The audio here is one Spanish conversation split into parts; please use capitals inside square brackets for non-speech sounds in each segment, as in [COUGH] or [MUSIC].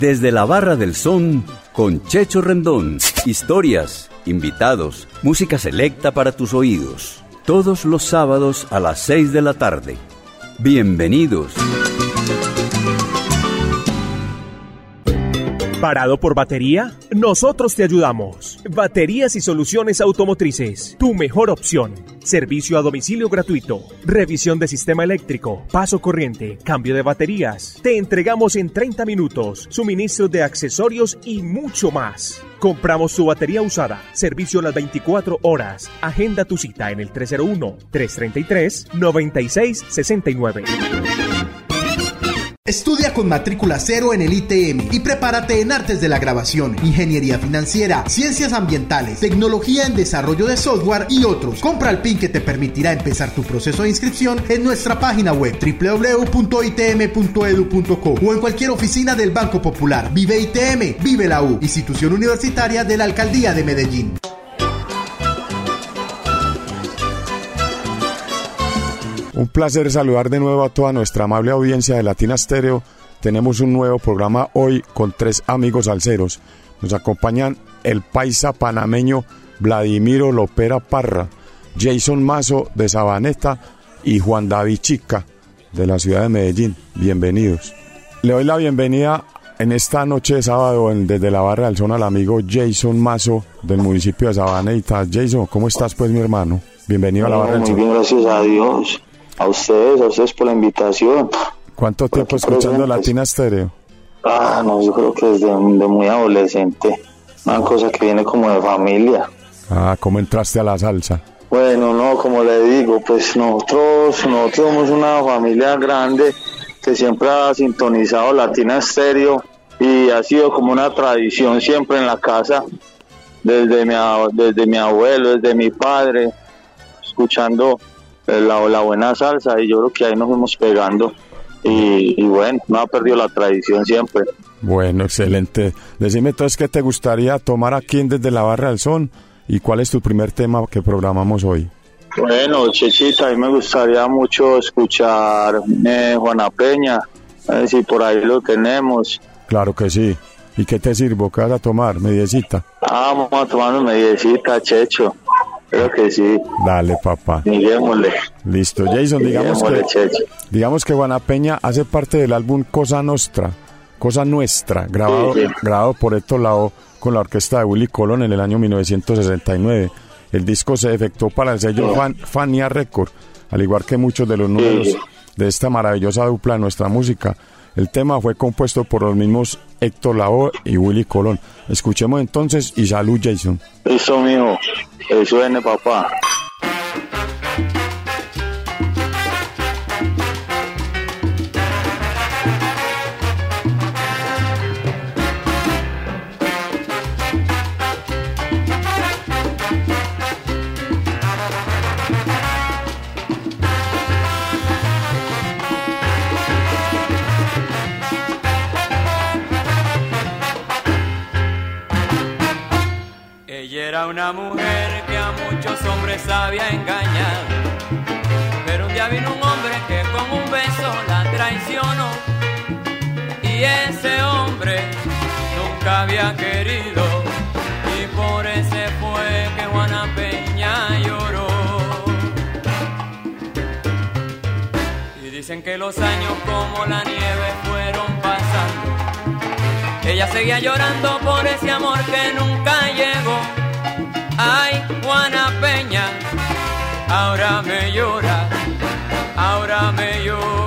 Desde la Barra del Son con Checho Rendón. Historias, invitados, música selecta para tus oídos. Todos los sábados a las 6 de la tarde. Bienvenidos. ¿Parado por batería? Nosotros te ayudamos. Baterías y soluciones automotrices. Tu mejor opción. Servicio a domicilio gratuito. Revisión de sistema eléctrico. Paso corriente. Cambio de baterías. Te entregamos en 30 minutos. Suministro de accesorios y mucho más. Compramos tu batería usada. Servicio las 24 horas. Agenda tu cita en el 301-333-9669. Estudia con matrícula cero en el ITM y prepárate en artes de la grabación, ingeniería financiera, ciencias ambientales, tecnología en desarrollo de software y otros. Compra el PIN que te permitirá empezar tu proceso de inscripción en nuestra página web www.itm.edu.co o en cualquier oficina del Banco Popular. Vive ITM, vive la U, institución universitaria de la Alcaldía de Medellín. Un placer saludar de nuevo a toda nuestra amable audiencia de Latina Stereo. Tenemos un nuevo programa hoy con tres amigos alceros. Nos acompañan el paisa panameño Vladimiro Lopera Parra, Jason Mazo de Sabaneta y Juan David Chica de la ciudad de Medellín. Bienvenidos. Le doy la bienvenida en esta noche de sábado desde la barra del Sol al amigo Jason Mazo del municipio de Sabaneta. Jason, ¿cómo estás pues mi hermano? Bienvenido a la barra del Sol. Muy bien, gracias a Dios. A ustedes, a ustedes por la invitación. ¿Cuánto tiempo escuchando Latina Stereo? Ah, no, yo creo que desde de muy adolescente. Una cosa que viene como de familia. Ah, ¿cómo entraste a la salsa? Bueno, no, como le digo, pues nosotros, nosotros somos una familia grande que siempre ha sintonizado Latina Stereo y ha sido como una tradición siempre en la casa, desde mi, desde mi abuelo, desde mi padre, escuchando la, la buena salsa y yo creo que ahí nos fuimos pegando y, bueno, no ha perdido la tradición siempre. Bueno, excelente. Decime entonces qué te gustaría tomar aquí desde la Barra del Son y cuál es tu primer tema que programamos hoy. Bueno, Chechita, a mí me gustaría mucho escuchar eh, Juana Peña, a ver si por ahí lo tenemos. Claro que sí. ¿Y qué te sirvo? ¿Qué vas a tomar? ¿Mediecita? Ah, vamos a tomar mediecita, Checho. Creo que sí. Dale, papá. Digámosle. Listo. Jason, digamos que, digamos que Juana Peña hace parte del álbum Cosa Nostra, Cosa Nuestra, grabado, grabado por Héctor Lao con la orquesta de Willy Colón en el año 1969. El disco se efectuó para el sello Fania Record, al igual que muchos de los números de esta maravillosa dupla de nuestra música. El tema fue compuesto por los mismos Héctor Lavoe y Willy Colón. Escuchemos entonces y salud Jason. Eso mío, eso es papá. Era una mujer que a muchos hombres había engañado. Pero un día vino un hombre que con un beso la traicionó. Y ese hombre nunca había querido. Y por ese fue que Juana Peña lloró. Y dicen que los años como la nieve fueron pasando. Ella seguía llorando por ese amor que nunca llegó. Ay, Juana Peña, ahora me llora, ahora me llora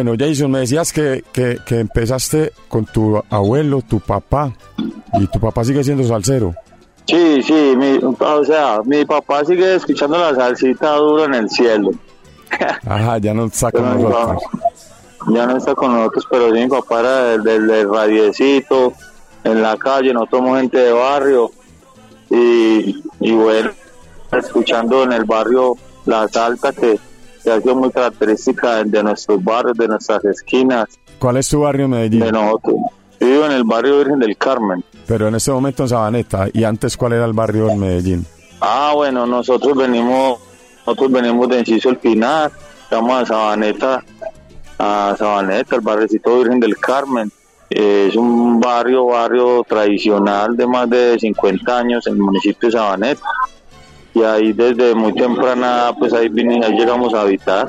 Bueno, Jason, me decías que, que, que empezaste con tu abuelo, tu papá, y tu papá sigue siendo salsero. Sí, sí, mi, o sea, mi papá sigue escuchando la salsita duro en el cielo. [LAUGHS] Ajá, ya no está con Pero nosotros. ya no está con nosotros, pero sí, mi papá era del, del, del radiecito, en la calle, nosotros somos gente de barrio, y, y bueno, escuchando en el barrio la salsa que, sido muy característica de, nuestros barrios, de nuestras esquinas, ¿Cuál es tu barrio en Medellín? de nosotros. Yo vivo en el barrio Virgen del Carmen. Pero en este momento en Sabaneta. ¿Y antes cuál era el barrio en Medellín? Ah, bueno, nosotros venimos, nosotros venimos de Enciso El Pinar, estamos a Sabaneta, a Sabaneta, el barrecito Virgen del Carmen. Eh, es un barrio, barrio tradicional de más de 50 años en el municipio de Sabaneta. Y ahí desde muy temprana, pues ahí, vine- ahí llegamos a habitar.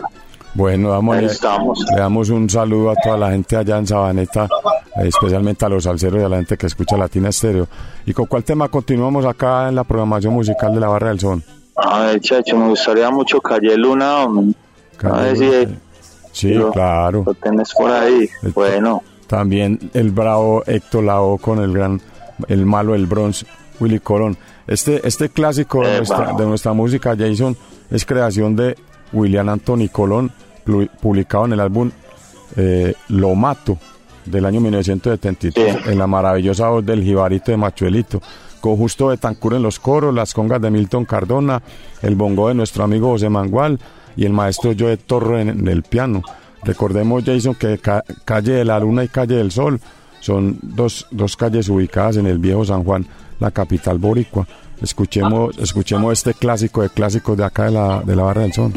Bueno, vamos Ahí le- estamos. Le damos un saludo a toda la gente allá en Sabaneta, eh, especialmente a los salseros y a la gente que escucha Latina Estéreo. ¿Y con cuál tema continuamos acá en la programación musical de la Barra del Son? A ver, chacho, me gustaría mucho Calle Luna. A ver si Sí, lo- claro. lo tenés por ahí. Bueno, También el bravo Héctor Lao con el gran, el malo del Bronx, Willy Colón. Este, este clásico de nuestra, de nuestra música, Jason, es creación de William Anthony Colón, publicado en el álbum eh, Lo Mato, del año 1973, Sí. en la maravillosa voz del jibarito de Machuelito, con Justo Betancur en los coros, las congas de Milton Cardona, el bongo de nuestro amigo José Mangual y el maestro Joe Torro en, en el piano. Recordemos, Jason, que ca- Calle de la Luna y Calle del Sol son dos, dos calles ubicadas en el viejo San Juan, la capital boricua. Escuchemos, escuchemos este clásico de clásicos de acá de la, de la Barra del Son.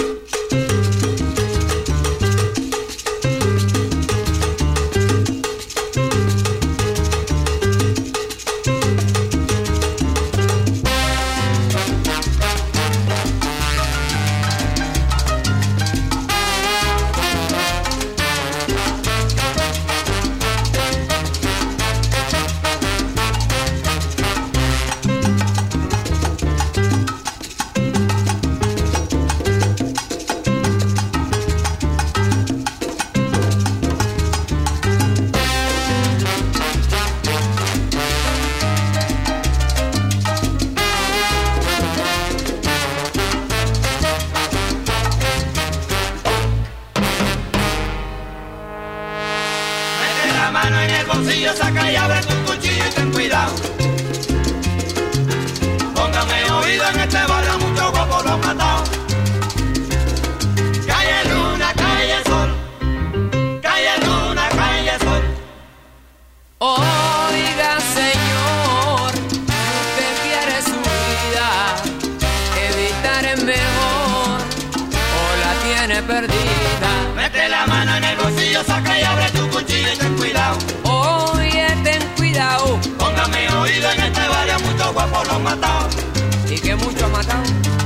Mucho matado.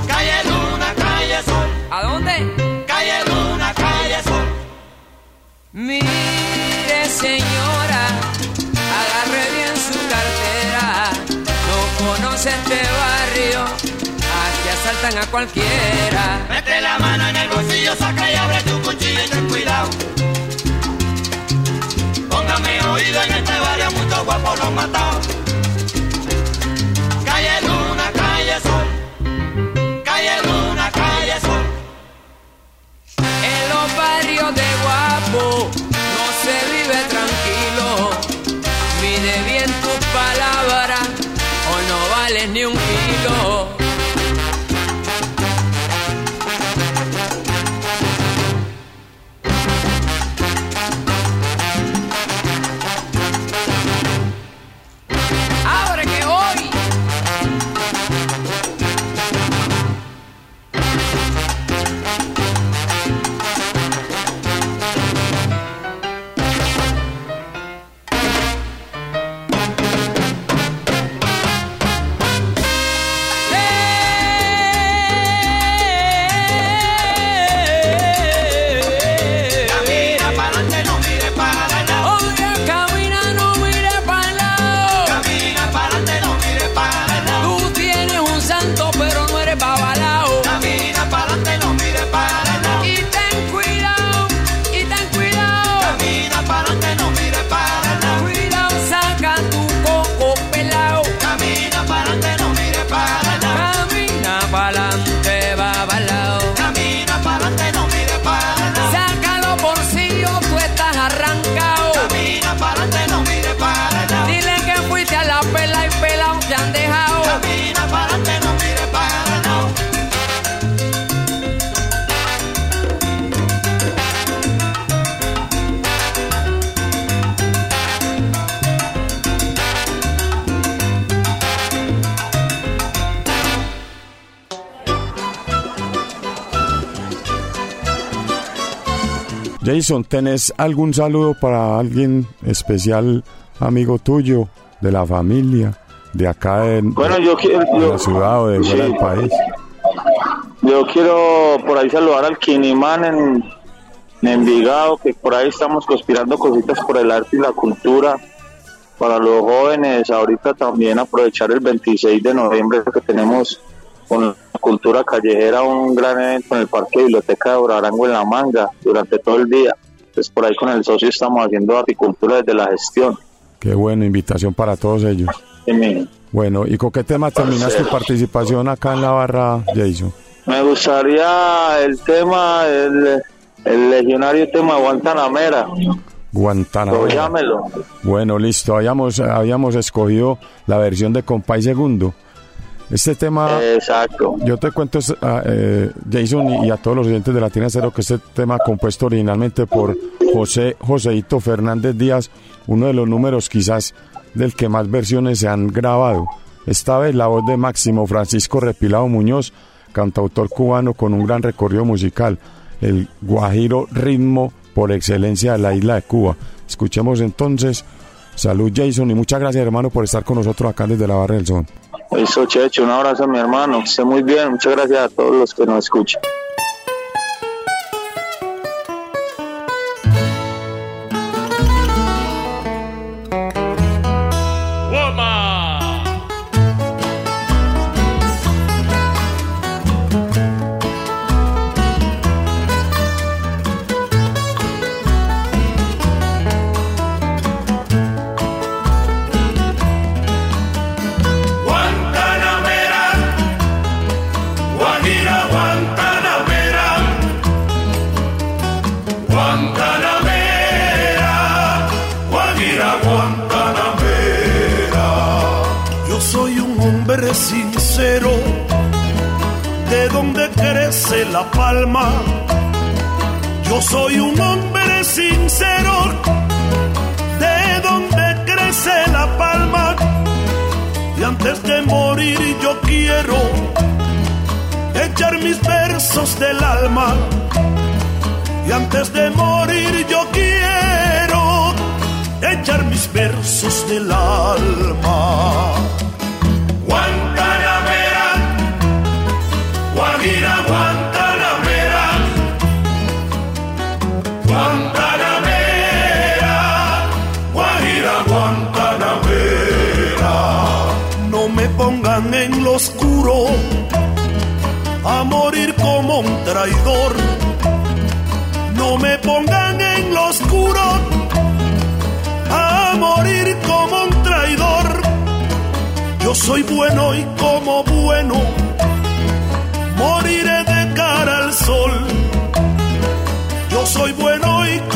Calle Luna, calle Sol. ¿A dónde? Calle Luna, calle Sol. Mire, señora, agarre bien su cartera. No conoce este barrio, aquí asaltan a cualquiera. Mete la mano en el bolsillo, saca y abre tu cuchillo y ten cuidado. Póngame oído en este barrio, mucho guapo lo han calle Sol. Luna, calle Sol. En los barrios de guapo Jason, ¿tenés algún saludo para alguien especial, amigo tuyo, de la familia, de acá en, Bueno, yo quiero... de yo- la ciudad o de fuera sí. del país? Yo quiero por ahí saludar al Kinimán en, en Envigado, que por ahí estamos conspirando cositas por el arte y la cultura. Para los jóvenes, ahorita también aprovechar el 26 de noviembre que tenemos con cultura callejera un gran evento en el Parque Biblioteca de Orarango en La Manga durante todo el día. Entonces por ahí con el socio estamos haciendo articultura desde la gestión. Qué bueno, invitación para todos ellos. Mi- Bueno, ¿y con qué tema terminas tu participación acá en la barra, Jason? Me gustaría el tema, el, el legionario tema Guantanamera. Guantánamo. Pero llámelo. Bueno, listo. Habíamos, habíamos escogido la versión de Compay Segundo. Este tema, Exacto. yo te cuento, es, ah, eh, Jason, y, y a todos los oyentes de Latina Cero, que este tema compuesto originalmente por José Joseito Fernández Díaz, uno de los números quizás del que más versiones se han grabado. Esta vez la voz de Máximo Francisco Repilado Muñoz, cantautor cubano con un gran recorrido musical, el guajiro ritmo por excelencia de la isla de Cuba. Escuchemos entonces. Salud Jason y muchas gracias hermano por estar con nosotros acá desde la Barra del Son. Eso, Checho, un abrazo a mi hermano. Que esté muy bien. Muchas gracias a todos los que nos escuchan. Bueno y como bueno moriré de cara al sol. Yo soy bueno y como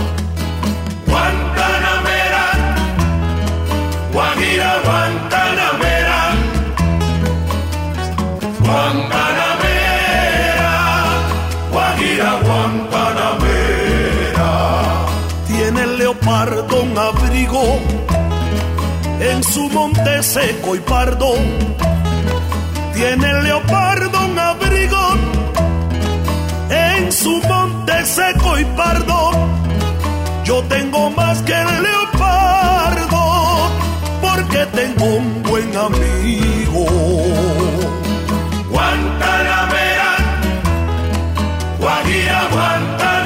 Guajira, Guantanamera, Guantanamera, Guajira, Guantanamera. Tiene el leopardo un abrigo en su monte seco y pardo. Tiene el leopardo un abrigo en su monte seco y pardo. Yo tengo más que el leopardo tengo un buen amigo. Guantanamera, Guajira, Guantanamera,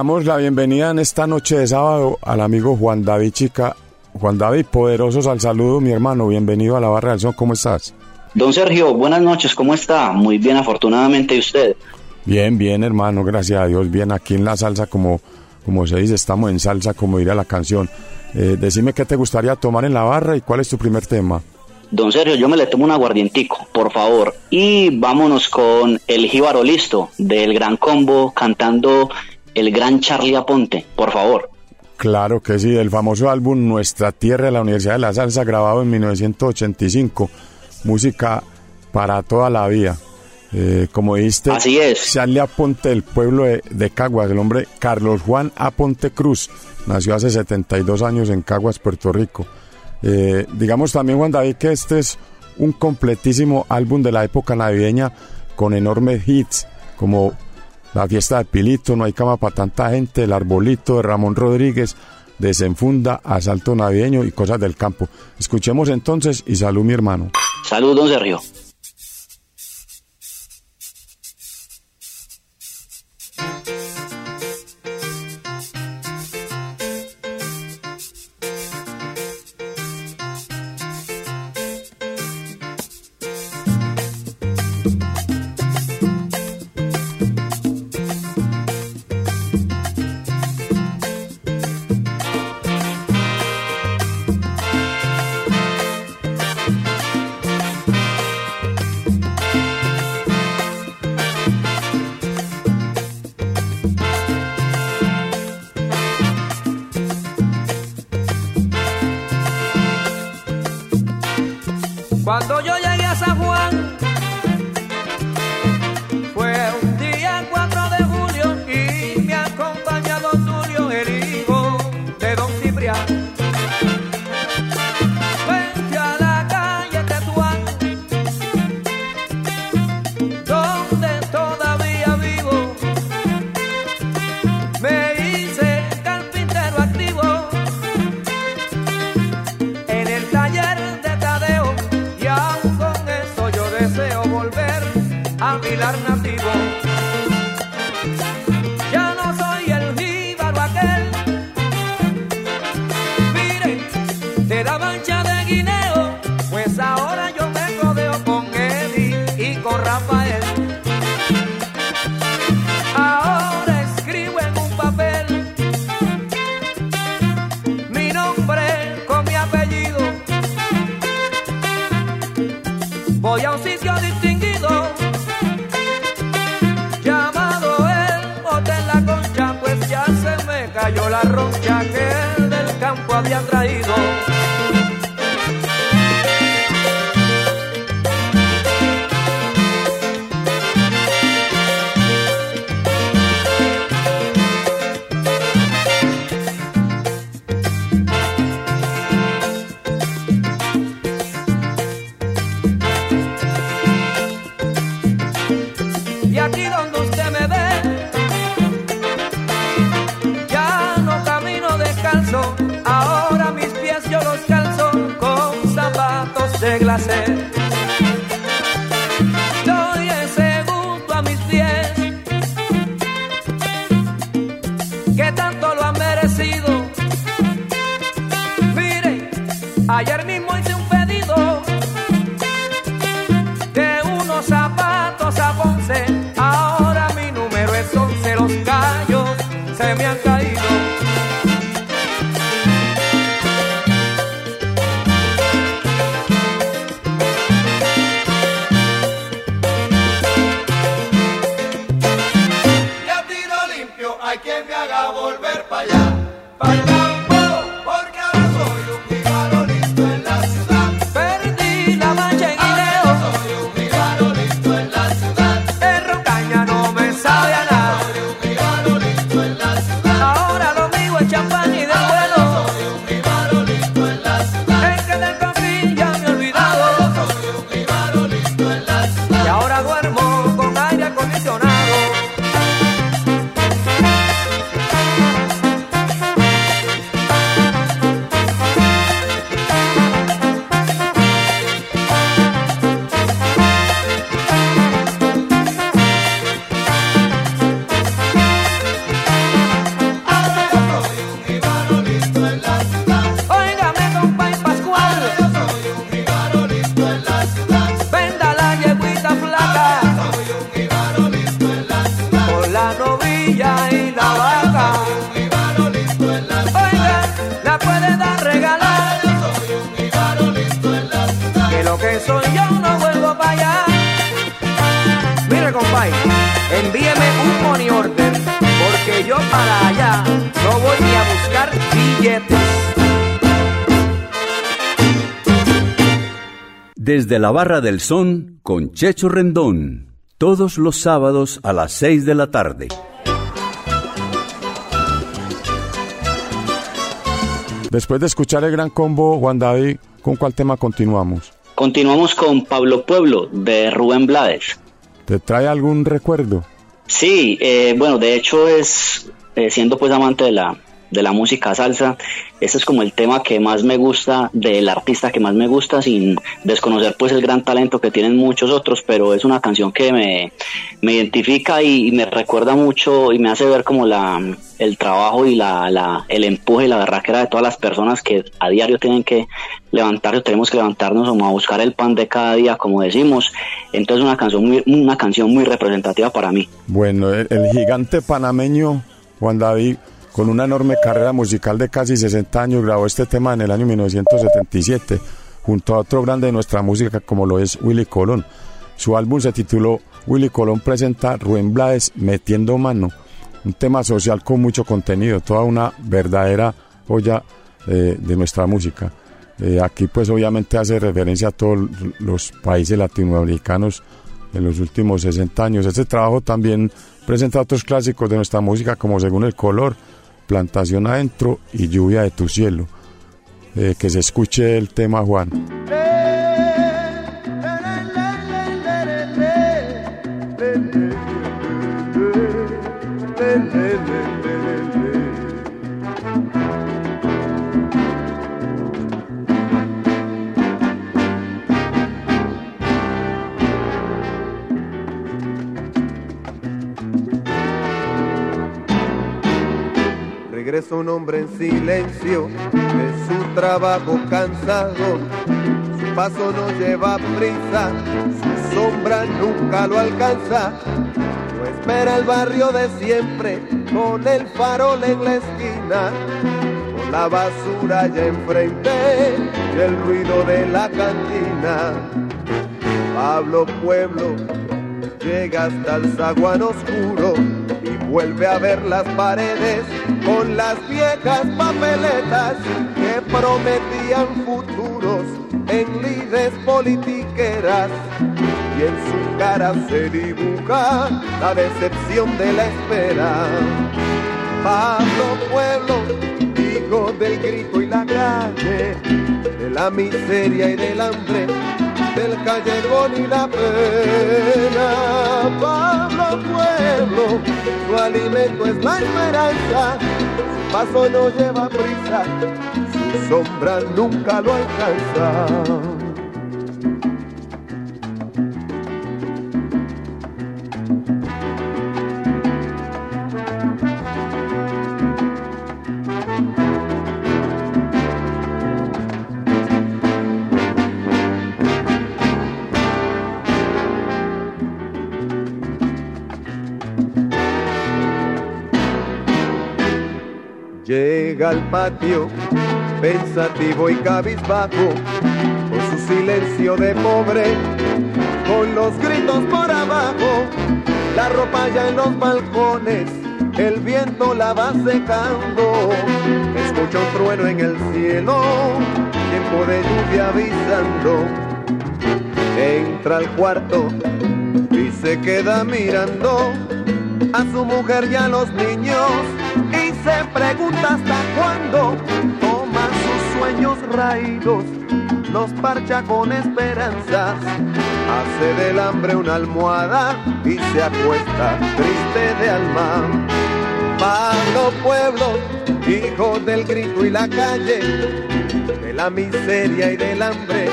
damos la bienvenida en esta noche de sábado al amigo Juan David Chica. Juan David, poderosos al saludo, mi hermano. Bienvenido a la Barra del Son. ¿Cómo estás? Don Sergio, buenas noches. ¿Cómo está? Muy bien, afortunadamente. ¿Y usted? Bien, bien, hermano. Gracias a Dios. Bien, aquí en la salsa, como, como se dice, estamos en salsa, como diría la canción. Eh, decime qué te gustaría tomar en la barra y cuál es tu primer tema. Don Sergio, yo me le tomo un aguardientico, por favor. Y vámonos con el jíbaro listo del Gran Combo cantando el gran Charlie Aponte, por favor. Claro que sí, el famoso álbum Nuestra Tierra de la Universidad de la Salsa, grabado en 1985. Música para toda la vida. Eh, como dijiste, Así es. Charlie Aponte del pueblo de, de Caguas, el hombre Carlos Juan Aponte Cruz, nació hace 72 años en Caguas, Puerto Rico. Eh, digamos también, Juan David, que este es un completísimo álbum de la época navideña con enormes hits como La fiesta de Pilito, No hay cama para tanta gente, El arbolito de Ramón Rodríguez, Desenfunda, Asalto navideño y cosas del campo. Escuchemos entonces y salud mi hermano. Salud, don Sergio. A Pilar campo Desde la Barra del Son con Checho Rendón, todos los sábados a las 6 de la tarde. Después de escuchar el gran combo, Juan David, ¿con cuál tema continuamos? Continuamos con Pablo Pueblo de Rubén Blades. ¿Te trae algún recuerdo? Sí, eh, bueno, de hecho es, eh, siendo pues amante de la, de la música salsa, ese es como el tema que más me gusta del artista que más me gusta sin desconocer pues el gran talento que tienen muchos otros pero es una canción que me, me identifica y, me recuerda mucho y me hace ver como la el trabajo y la, la, el empuje y la berraquera de todas las personas que a diario tienen que levantarse, tenemos que levantarnos como a buscar el pan de cada día, como decimos. Entonces una canción muy, una canción muy representativa para mí. Bueno, el gigante panameño Juan David con una enorme carrera musical de casi 60 años, grabó este tema en el año 1977, junto a otro grande de nuestra música como lo es Willy Colón. Su álbum se tituló Willy Colón presenta Rubén Blades Metiendo Mano, un tema social con mucho contenido, toda una verdadera joya eh, de nuestra música. Eh, aquí pues obviamente hace referencia a todos los países latinoamericanos en los últimos 60 años. Este trabajo también presenta otros clásicos de nuestra música como Según el Color, plantación adentro y lluvia de tu cielo. Eh, que se escuche el tema, Juan. Regresa un hombre en silencio de su trabajo cansado. Su paso no lleva prisa, su sombra nunca lo alcanza. No espera el barrio de siempre, con el farol en la esquina, con la basura allá enfrente y el ruido de la cantina. Pablo Pueblo llega hasta el zaguán oscuro vuelve a ver las paredes con las viejas papeletas que prometían futuros en lides politiqueras y en su cara se dibuja la decepción de la espera. Pablo Pueblo, hijo del grito y la calle, de la miseria y del hambre, del callejón y la pena. Pablo Su alimento es la esperanza, su paso no lleva prisa, su sombra nunca lo alcanza. Al patio, pensativo y cabizbajo, con su silencio de pobre, con los gritos por abajo, la ropa ya en los balcones, el viento la va secando, escucha un trueno en el cielo, tiempo de lluvia avisando, entra al cuarto y se queda mirando a su mujer y a los niños se pregunta hasta cuándo toma sus sueños raídos, los parcha con esperanzas, hace del hambre una almohada y se acuesta triste de alma. Pablo Pueblo, hijo del grito y la calle, de la miseria y del hambre,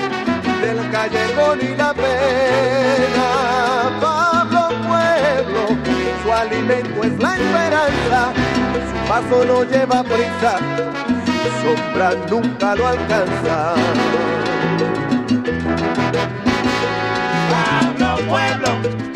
del callejón y la pena. Pablo Pueblo, su alimento es la esperanza paso no lleva prisa, sombra nunca lo alcanza. Pablo Pueblo,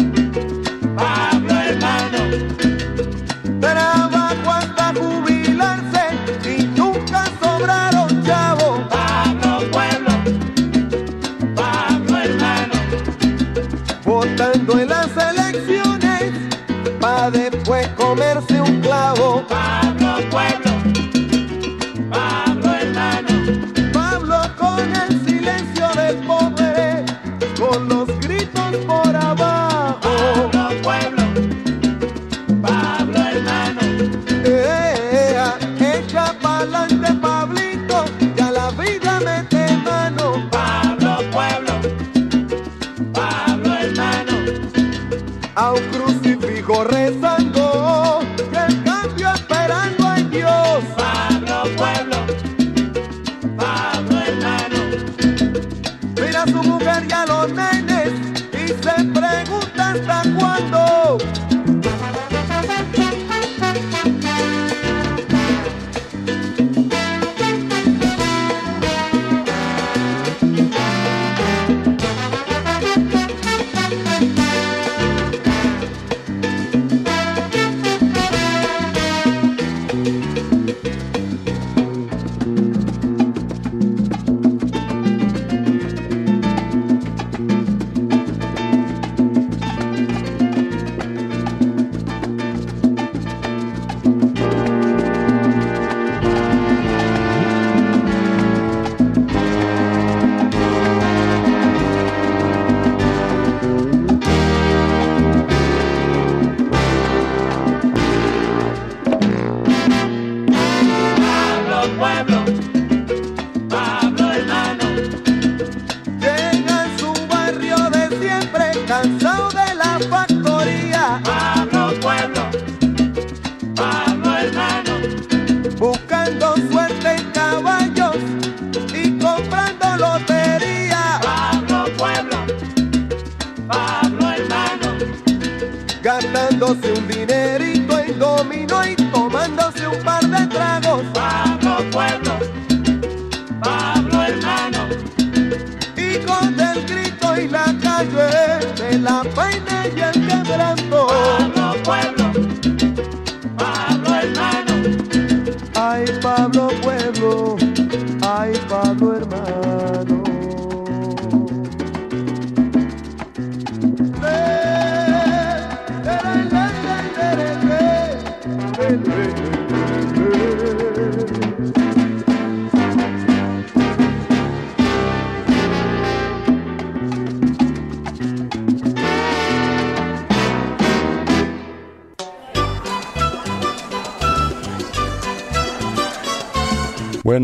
Gastándose un dinerito en dominó y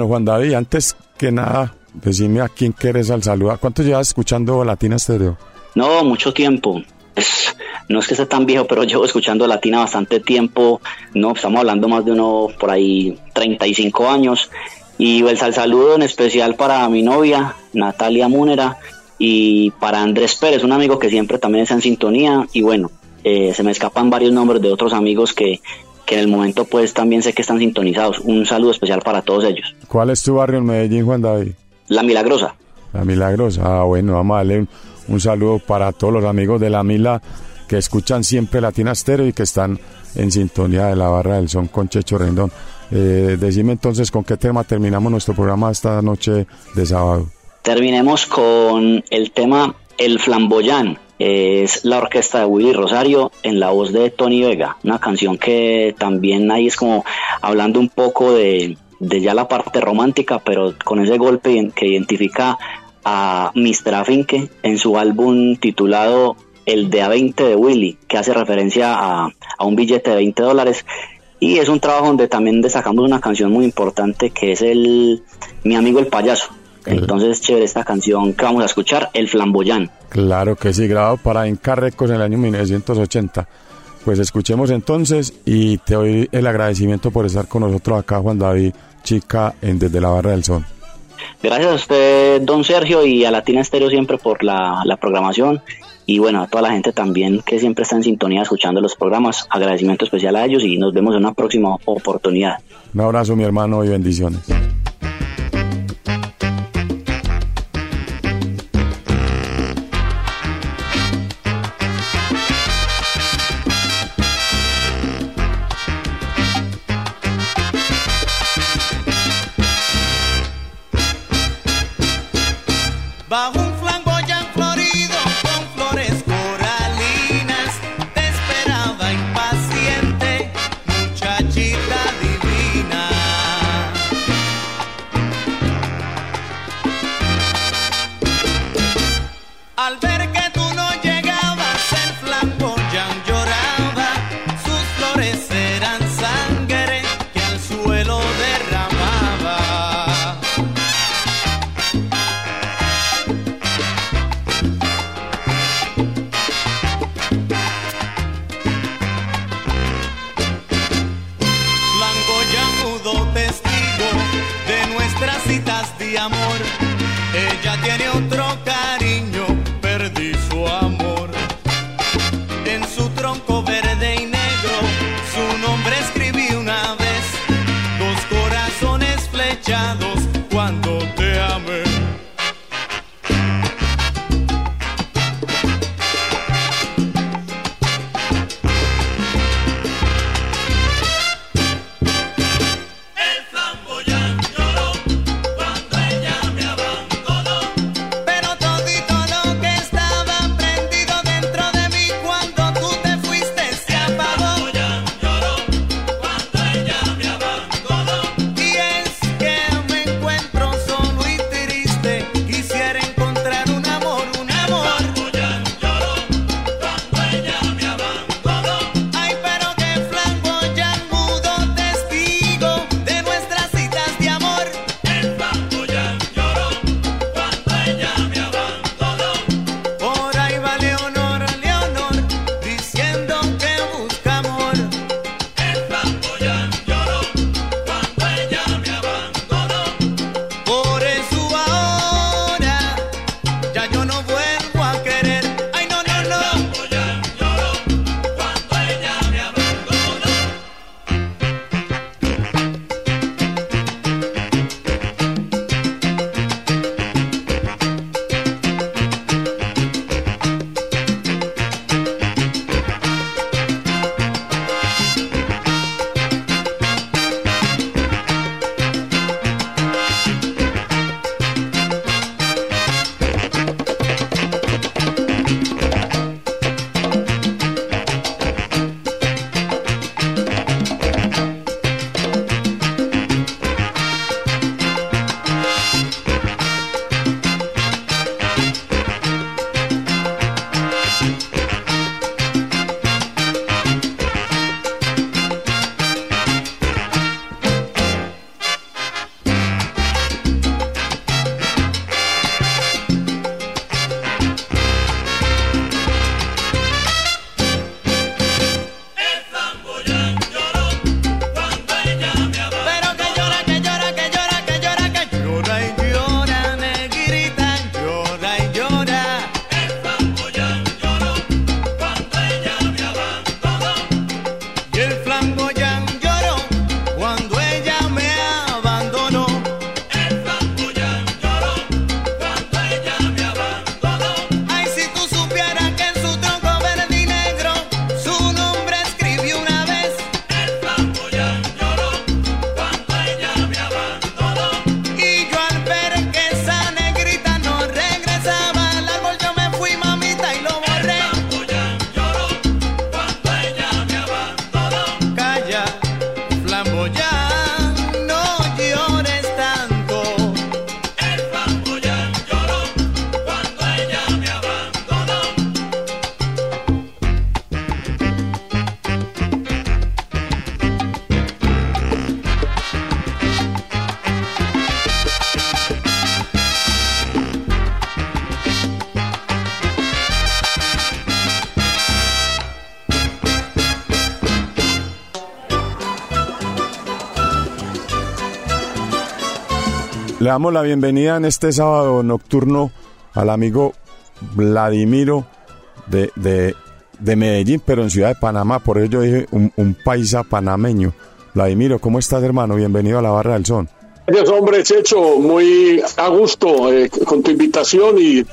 Juan David, antes que nada, decime a quién quieres al saludo. ¿Cuánto llevas escuchando Latina Stereo? No, mucho tiempo. Es- no es que sea tan viejo, pero llevo escuchando Latina bastante tiempo. No, estamos hablando más de uno por ahí 35 años. Y el sal saludo en especial para mi novia, Natalia Múnera, y para Andrés Pérez, un amigo que siempre también está en sintonía. Y bueno, eh, se me escapan varios nombres de otros amigos que, que en el momento pues también sé que están sintonizados. Un saludo especial para todos ellos. ¿Cuál es tu barrio en Medellín, Juan David? La Milagrosa. La Milagrosa. Ah, bueno, vamos a darle un, un saludo para todos los amigos de La Mila que escuchan siempre Latina Stereo y que están en sintonía de la barra del son con Checho Rendón. Eh, decime entonces con qué tema terminamos nuestro programa esta noche de sábado. Terminemos con el tema El Flamboyán. Es la orquesta de Willy Rosario en la voz de Tony Vega. Una canción que también ahí es como hablando un poco de, de ya la parte romántica, pero con ese golpe que identifica a Mr. Afinque en su álbum titulado El de A20 de Willy, que hace referencia a, a un billete de 20 dólares. Y es un trabajo donde también destacamos una canción muy importante que es el Mi amigo el payaso. Entonces, chévere esta canción que vamos a escuchar, El Flamboyán. Claro que sí, grabado para Encarrecos en el año 1980. Pues escuchemos entonces y te doy el agradecimiento por estar con nosotros acá, Juan David Chica, en Desde la Barra del Son. Gracias a usted, don Sergio, y a Latina Estéreo siempre por la, la programación. Y bueno, a toda la gente también que siempre está en sintonía escuchando los programas. Agradecimiento especial a ellos y nos vemos en una próxima oportunidad. Un abrazo, mi hermano, y bendiciones. De amor. Ella tiene otro Damos la bienvenida en este sábado nocturno al amigo Vladimiro de, de, de Medellín, pero en Ciudad de Panamá. Por yo dije un, paisa panameño. Vladimiro, ¿cómo estás, hermano? Bienvenido a la Barra del Son. Gracias, hombre, Checho. Muy a gusto eh, con tu invitación y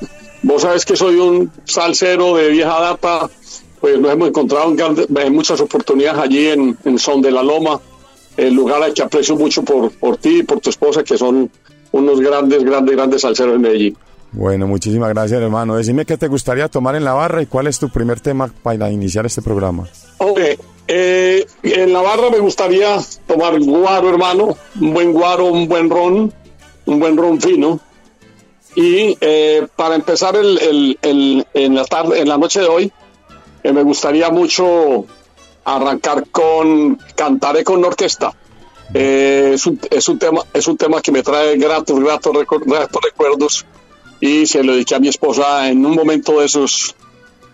vos sabes que soy un salsero de vieja data. Pues nos hemos encontrado en muchas oportunidades allí en, en Son de la Loma, el lugar al que aprecio mucho por, por ti y por tu esposa, que son unos grandes, grandes, grandes salseros en Medellín. Bueno, muchísimas gracias, hermano. Decime qué te gustaría tomar en la barra y cuál es tu primer tema para iniciar este programa. Hombre, eh, en la barra me gustaría tomar guaro, hermano, un buen guaro, un buen ron, un buen ron fino. Y eh, para empezar el, el- el- en la tarde, en la noche de hoy, eh, me gustaría mucho arrancar con Cantaré con orquesta. Eh, es, un, es un tema, es un tema que me trae gratos, gratos, gratos recuerdos y se lo dediqué a mi esposa en un momento de esos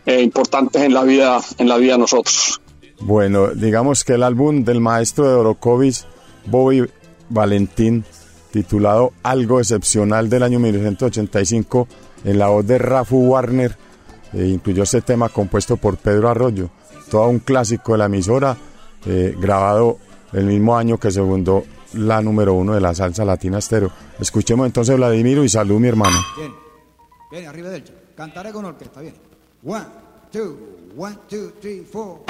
eh, importantes en la vida, en la vida de nosotros. Bueno, digamos que el álbum del maestro de Orocovis, Bobby Valentín, titulado Algo Excepcional del año 1985, en la voz de Rafu Warner, eh, incluyó este tema compuesto por Pedro Arroyo, todo un clásico de la emisora, eh, grabado el mismo año que se fundó la número uno de la salsa latina estéreo. Escuchemos entonces Vladimiro y salud mi hermano. Bien, bien, arriba derecho. Cantaré con orquesta, bien. One, two, one, two, three, four.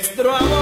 Nuestro amor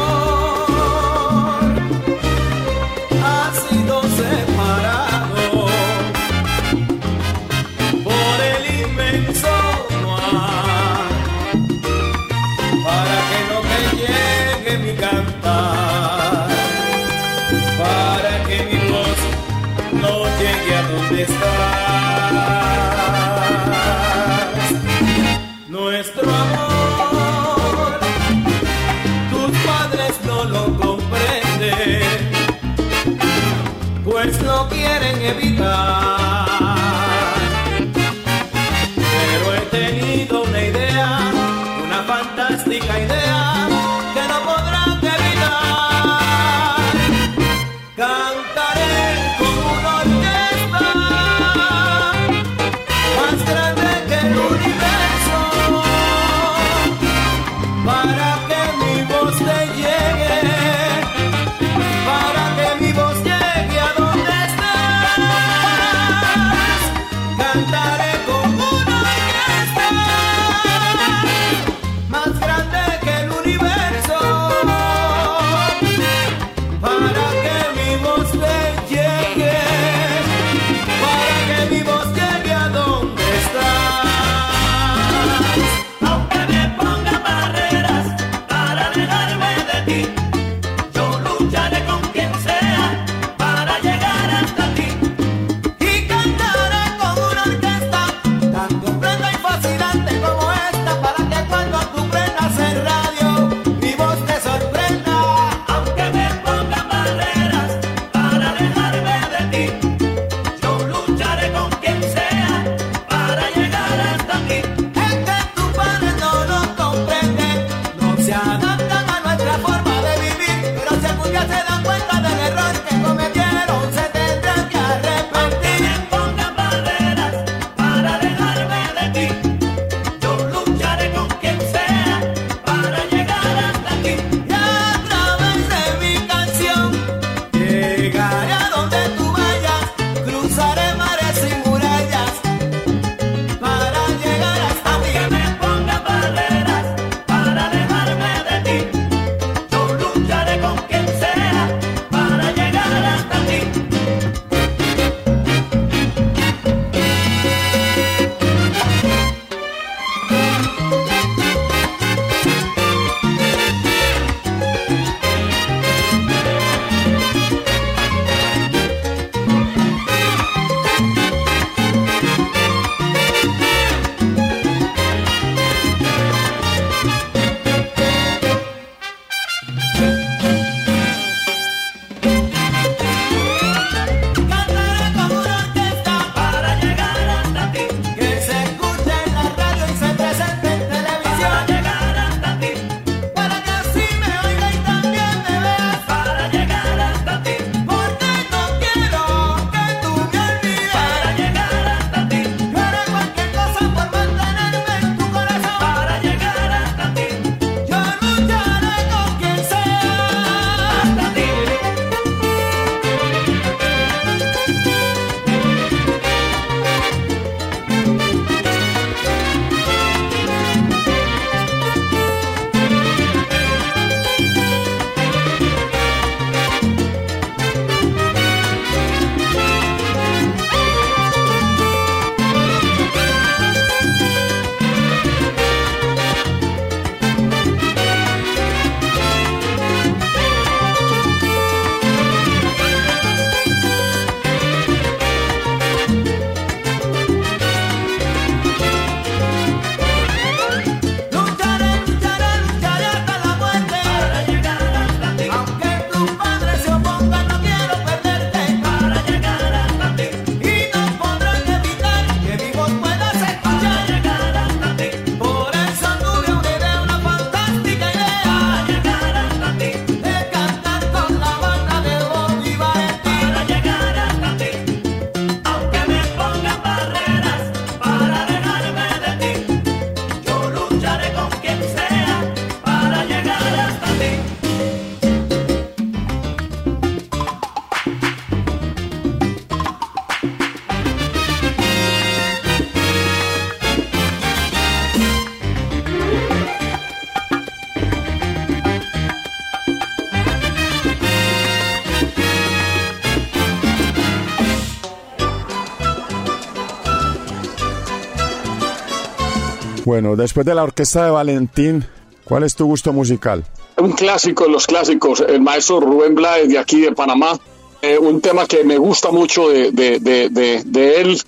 Bueno, después de la orquesta de Valentín, ¿cuál es tu gusto musical? Un clásico de los clásicos, el maestro Rubén Blades de aquí de Panamá. Eh, un tema que me gusta mucho de, de, de, de, de él,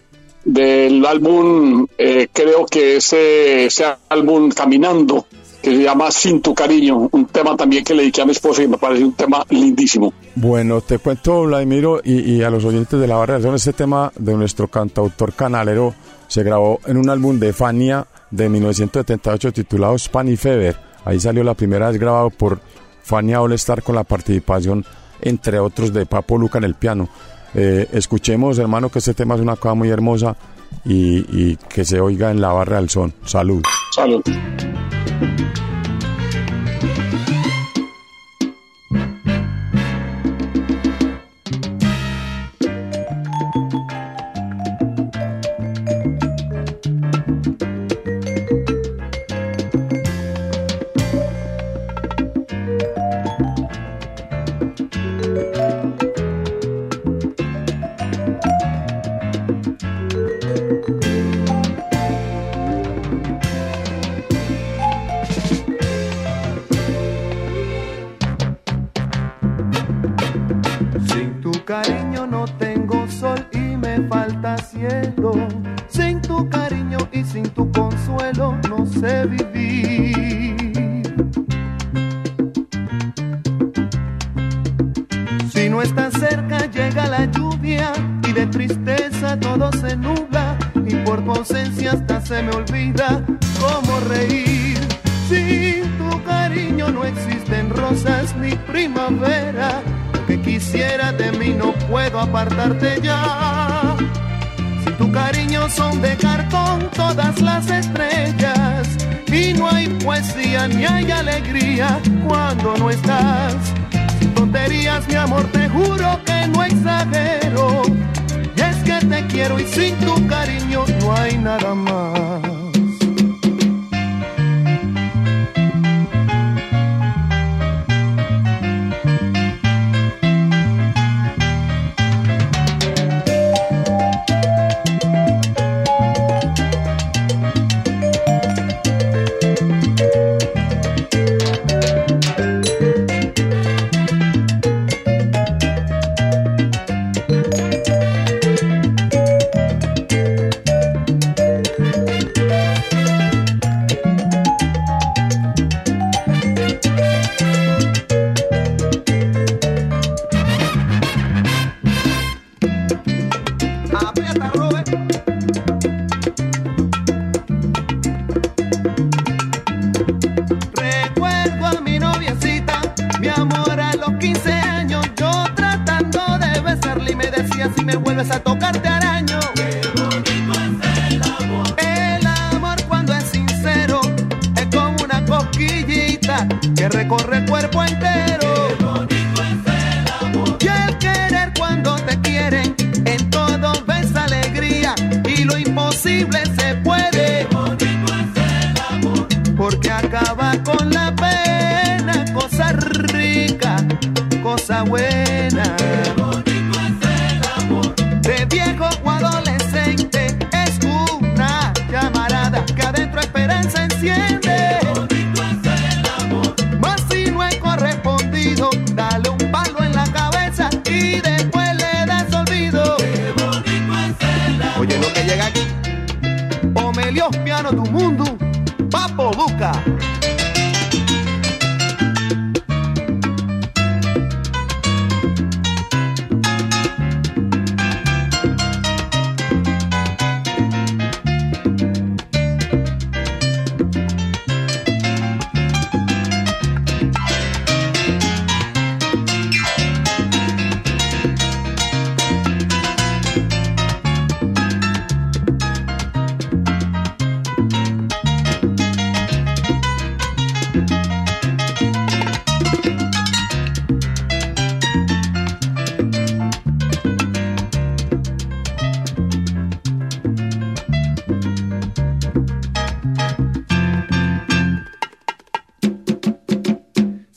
del álbum, eh, creo que ese, ese álbum Caminando, que se llama Sin tu cariño, un tema también que le dediqué a mi esposa y me parece un tema lindísimo. Bueno, te cuento, Vladimiro, y, y a los oyentes de la barra, son este tema de nuestro cantautor canalero se grabó en un álbum de Fania de 1978 titulado Spani Fever. Ahí salió la primera vez grabado por Fania All con la participación, entre otros, de Papo Luca en el piano. Eh, escuchemos, hermano, que este tema es una cosa muy hermosa y, y que se oiga en la barra del son. Salud. Salud.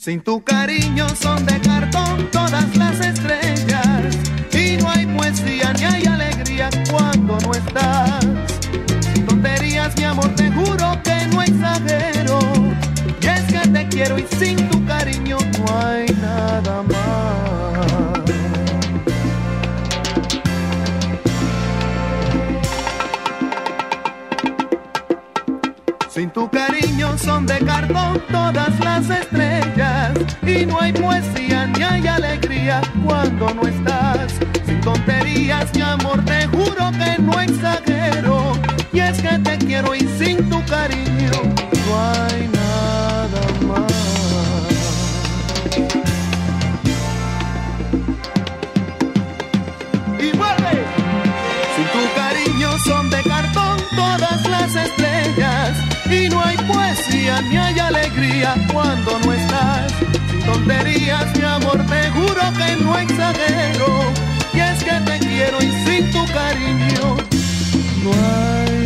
Sin tu cariño son de cartón todas las estrellas y no hay poesía ni hay alegría cuando no estás. Sin tonterías, mi amor, te juro que no exagero. Y es que te quiero y sin tu cariño no hay nada más. Sin tu cariño son de cartón todas las estrellas y no hay poesía ni hay alegría cuando no estás. Sin tonterías, mi amor, te juro que no exagero. Y es que te quiero y sin tu cariño poesía ni hay alegría cuando no estás. Sin tonterías, mi amor, te juro que no exagero. Y es que te quiero y sin tu cariño no hay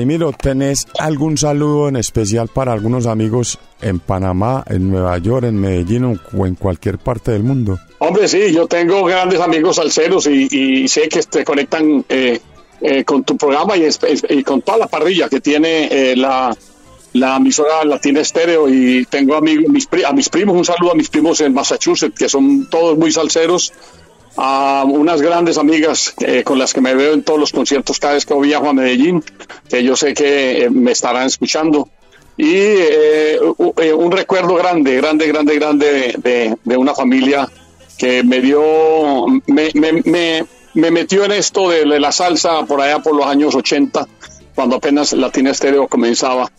Vladimiro, ¿tenés algún saludo en especial para algunos amigos en Panamá, en Nueva York, en Medellín o en cualquier parte del mundo? Hombre, sí, yo tengo grandes amigos salseros y, y sé que te conectan eh, eh, con tu programa y, y con toda la parrilla que tiene eh, la, la emisora Latina Estéreo y tengo amigos, mis, a mis primos, un saludo a mis primos en Massachusetts, que son todos muy salseros, a unas grandes amigas eh, con las que me veo en todos los conciertos cada vez que viajo a Medellín, que yo sé que eh, me estarán escuchando. Y eh, eh, un recuerdo grande, grande, grande, grande de, de una familia que me dio, me, me, me, me metió en esto de, de la salsa por allá por los años 80, cuando apenas Latina Estéreo comenzaba,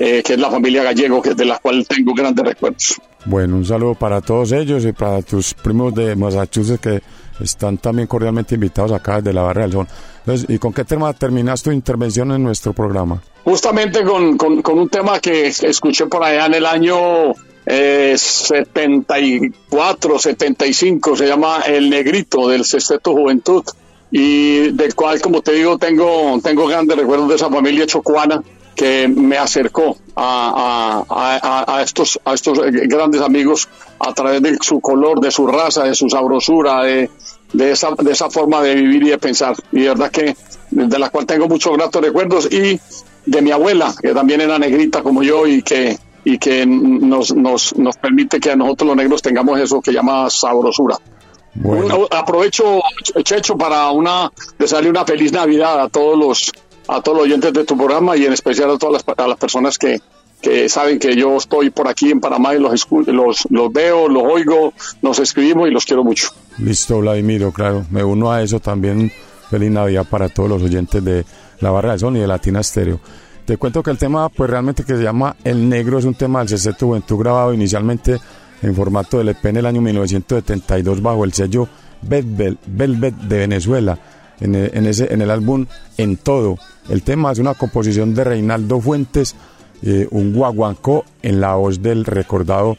eh, que es la familia Gallego, que de la cual tengo grandes recuerdos. Bueno, un saludo para todos ellos y para tus primos de Massachusetts que están también cordialmente invitados acá desde la Barra del Sol. Entonces, ¿y con qué tema terminas tu intervención en nuestro programa? Justamente con, con, un tema que escuché por allá en el año eh, 74, 75, se llama El Negrito del Sexteto Juventud y del cual, como te digo, tengo, tengo grandes recuerdos de esa familia chocuana que me acercó a, a- a- a estos, a estos grandes amigos a través de su color, de su raza, de su sabrosura, de, de, esa, de esa forma de vivir y de pensar. Y de verdad que de la cual tengo muchos gratos recuerdos y de mi abuela, que también era negrita como yo y que, y que nos, nos, nos permite que a nosotros los negros tengamos eso que llama sabrosura. Un- aprovecho, Checho, para una desearle una feliz Navidad a todos los a todos los oyentes de tu programa y en especial a todas las, a las personas que, que saben que yo estoy por aquí en Panamá y los, los, los veo, los oigo, nos escribimos y los quiero mucho. Listo, Vladimiro, claro. Me uno a eso también. Feliz Navidad para todos los oyentes de La Barra del Sol y de Latina Estéreo. Te cuento que el tema, pues realmente que se llama El Negro, es un tema del CC Juventud grabado inicialmente en formato de LP en el año 1972 bajo el sello Velvet, Velvet de Venezuela. En en ese, en el álbum En Todo. El tema es una composición de Reinaldo Fuentes, eh, un guaguancó en la voz del recordado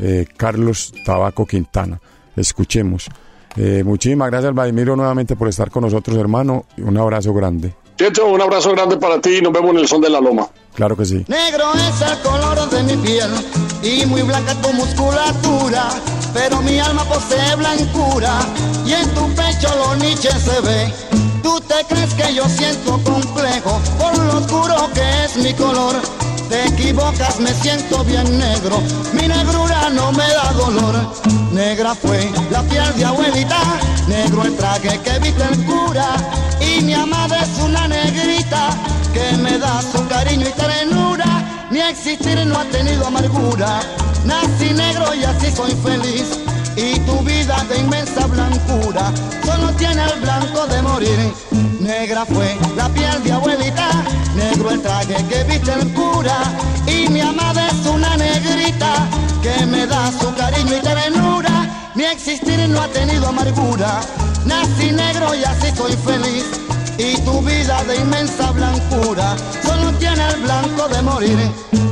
eh, Carlos Tabaco Quintana. Escuchemos. Eh, muchísimas gracias, Vladimiro, nuevamente por estar con nosotros, hermano. Un abrazo grande. Checho, un abrazo grande para ti y nos vemos en el Son de la Loma. Claro que sí. Negro es el color de mi piel y muy blanca tu musculatura, pero mi alma posee blancura y en tu pecho lo niche se ve. Tú te crees que yo siento complejo por lo oscuro que es mi color. Te equivocas, me siento bien negro. Mi negrura no me da dolor. Negra fue la piel de abuelita, negro el traje que viste el cura. Y mi amada es una negrita que me da su cariño y ternura. Mi existir no ha tenido amargura. Nací negro y así soy feliz y tu vida de inmensa blancura solo tiene el blanco de morir. Negra fue la piel de abuelita, negro el traje que viste el cura y mi amada es una negrita que me da su cariño y ternura. Mi existir no ha tenido amargura, nací negro y así soy feliz. Y tu vida de inmensa blancura solo tiene el blanco de morir.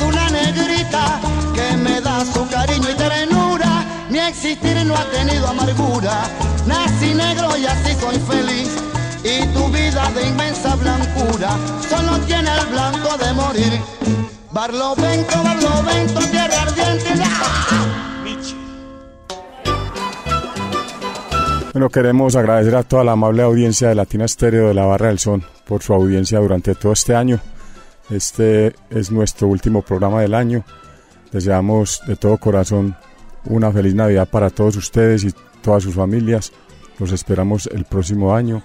Una negrita que me da su cariño y ternura. Mi existir no ha tenido amargura. Nací negro y así soy feliz. Y tu vida de inmensa blancura solo tiene el blanco de morir. Barlovento, Barlovento, tierra ardiente. Bueno, queremos agradecer a toda la amable audiencia de Latina Estéreo de la Barra del Son por su audiencia durante todo este año. Este es nuestro último programa del año. Deseamos de todo corazón una feliz Navidad para todos ustedes y todas sus familias. Los esperamos el próximo año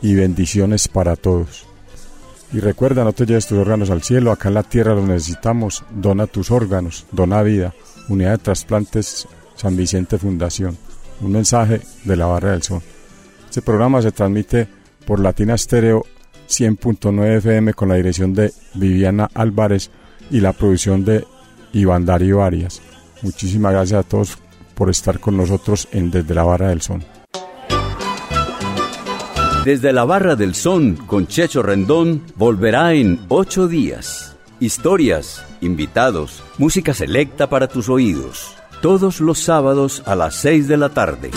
y bendiciones para todos. Y recuerda, no te lleves tus órganos al cielo, acá en la tierra los necesitamos. Dona tus órganos, dona vida. Unidad de Trasplantes San Vicente Fundación. Un mensaje de la Barra del Sol. Este programa se transmite por Latina Estéreo 100.9 FM con la dirección de Viviana Álvarez y la producción de Iván Darío Arias. Muchísimas gracias a todos por estar con nosotros en Desde la Barra del Son. Desde la Barra del Son con Checho Rendón volverá en ocho días. Historias, invitados, música selecta para tus oídos. Todos los sábados a las seis de la tarde.